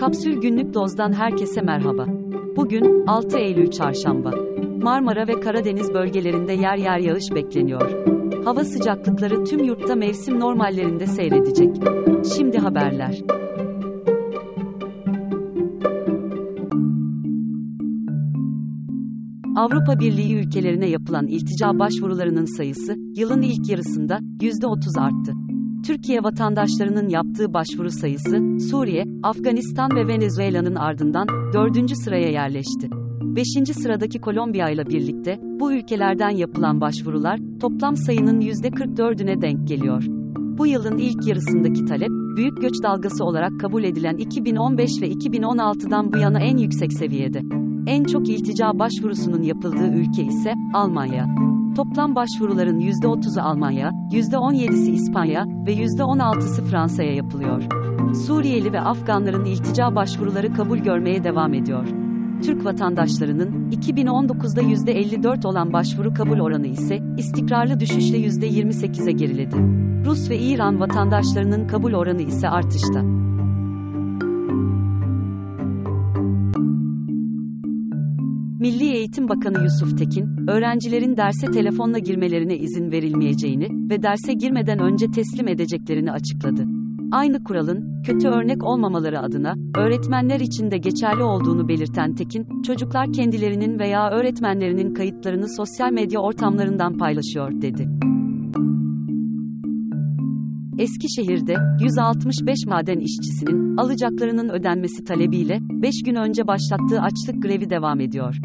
Kapsül Günlük Doz'dan herkese merhaba. Bugün 6 Eylül Çarşamba. Marmara ve Karadeniz bölgelerinde yer yer yağış bekleniyor. Hava sıcaklıkları tüm yurtta mevsim normallerinde seyredecek. Şimdi haberler. Avrupa Birliği ülkelerine yapılan iltica başvurularının sayısı yılın ilk yarısında %30 arttı. Türkiye vatandaşlarının yaptığı başvuru sayısı Suriye, Afganistan ve Venezuela'nın ardından 4. sıraya yerleşti. 5. sıradaki Kolombiya ile birlikte bu ülkelerden yapılan başvurular toplam sayının %44'üne denk geliyor. Bu yılın ilk yarısındaki talep, büyük göç dalgası olarak kabul edilen 2015 ve 2016'dan bu yana en yüksek seviyede. En çok iltica başvurusunun yapıldığı ülke ise Almanya. Toplam başvuruların %30'u Almanya, %17'si İspanya ve %16'sı Fransa'ya yapılıyor. Suriyeli ve Afganların iltica başvuruları kabul görmeye devam ediyor. Türk vatandaşlarının 2019'da %54 olan başvuru kabul oranı ise istikrarlı düşüşle %28'e geriledi. Rus ve İran vatandaşlarının kabul oranı ise artışta. Milli Eğitim Bakanı Yusuf Tekin, öğrencilerin derse telefonla girmelerine izin verilmeyeceğini ve derse girmeden önce teslim edeceklerini açıkladı. Aynı kuralın, kötü örnek olmamaları adına, öğretmenler için de geçerli olduğunu belirten Tekin, çocuklar kendilerinin veya öğretmenlerinin kayıtlarını sosyal medya ortamlarından paylaşıyor, dedi. Eskişehir'de 165 maden işçisinin alacaklarının ödenmesi talebiyle 5 gün önce başlattığı açlık grevi devam ediyor.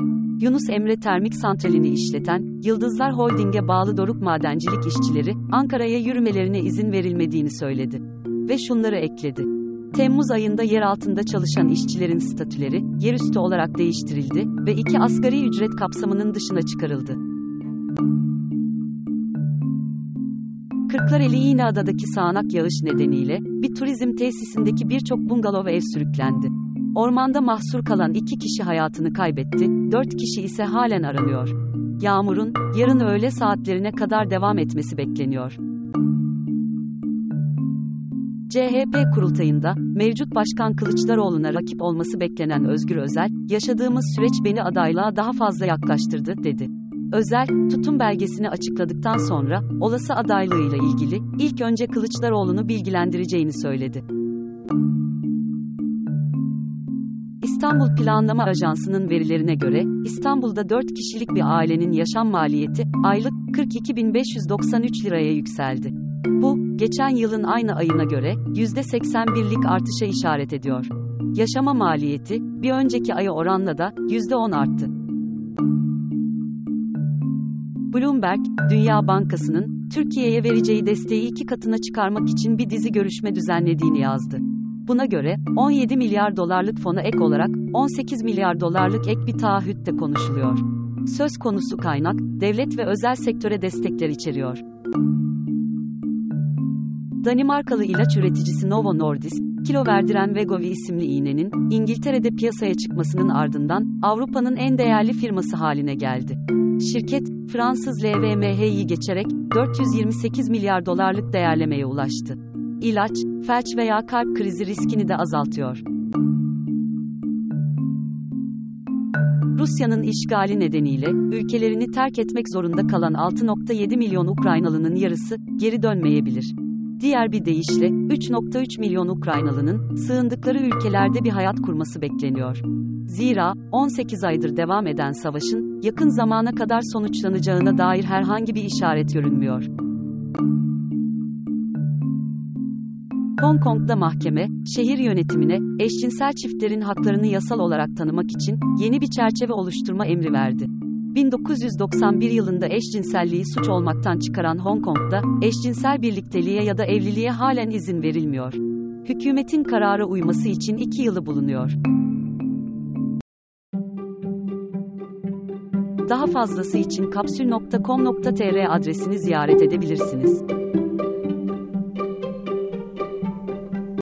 Yunus Emre Termik Santrali'ni işleten Yıldızlar Holding'e bağlı Doruk Madencilik işçileri Ankara'ya yürümelerine izin verilmediğini söyledi ve şunları ekledi. Temmuz ayında yer altında çalışan işçilerin statüleri yerüstü olarak değiştirildi ve iki asgari ücret kapsamının dışına çıkarıldı. Kırklareli İğneada'daki sağanak yağış nedeniyle bir turizm tesisindeki birçok bungalov ev sürüklendi. Ormanda mahsur kalan iki kişi hayatını kaybetti, dört kişi ise halen aranıyor. Yağmurun yarın öğle saatlerine kadar devam etmesi bekleniyor. CHP kurultayında mevcut Başkan Kılıçdaroğlu'na rakip olması beklenen Özgür Özel, yaşadığımız süreç beni adaylığa daha fazla yaklaştırdı dedi. Özel, tutum belgesini açıkladıktan sonra, olası adaylığıyla ilgili, ilk önce Kılıçdaroğlu'nu bilgilendireceğini söyledi. İstanbul Planlama Ajansı'nın verilerine göre, İstanbul'da 4 kişilik bir ailenin yaşam maliyeti, aylık 42.593 liraya yükseldi. Bu, geçen yılın aynı ayına göre, %81'lik artışa işaret ediyor. Yaşama maliyeti, bir önceki aya oranla da, %10 arttı. Bloomberg, Dünya Bankası'nın Türkiye'ye vereceği desteği iki katına çıkarmak için bir dizi görüşme düzenlediğini yazdı. Buna göre 17 milyar dolarlık fona ek olarak 18 milyar dolarlık ek bir taahhüt de konuşuluyor. Söz konusu kaynak devlet ve özel sektöre destekler içeriyor. Danimarkalı ilaç üreticisi Novo Nordisk, kilo verdiren Wegovy isimli iğnenin İngiltere'de piyasaya çıkmasının ardından Avrupa'nın en değerli firması haline geldi. Şirket, Fransız LVMH'yi geçerek 428 milyar dolarlık değerlemeye ulaştı. İlaç, felç veya kalp krizi riskini de azaltıyor. Rusya'nın işgali nedeniyle ülkelerini terk etmek zorunda kalan 6.7 milyon Ukraynalı'nın yarısı geri dönmeyebilir. Diğer bir deyişle 3.3 milyon Ukraynalı'nın sığındıkları ülkelerde bir hayat kurması bekleniyor. Zira 18 aydır devam eden savaşın yakın zamana kadar sonuçlanacağına dair herhangi bir işaret görünmüyor. Hong Kong'da mahkeme, şehir yönetimine, eşcinsel çiftlerin haklarını yasal olarak tanımak için yeni bir çerçeve oluşturma emri verdi. 1991 yılında eşcinselliği suç olmaktan çıkaran Hong Kong'da, eşcinsel birlikteliğe ya da evliliğe halen izin verilmiyor. Hükümetin karara uyması için iki yılı bulunuyor. Daha fazlası için kapsül.com.tr adresini ziyaret edebilirsiniz.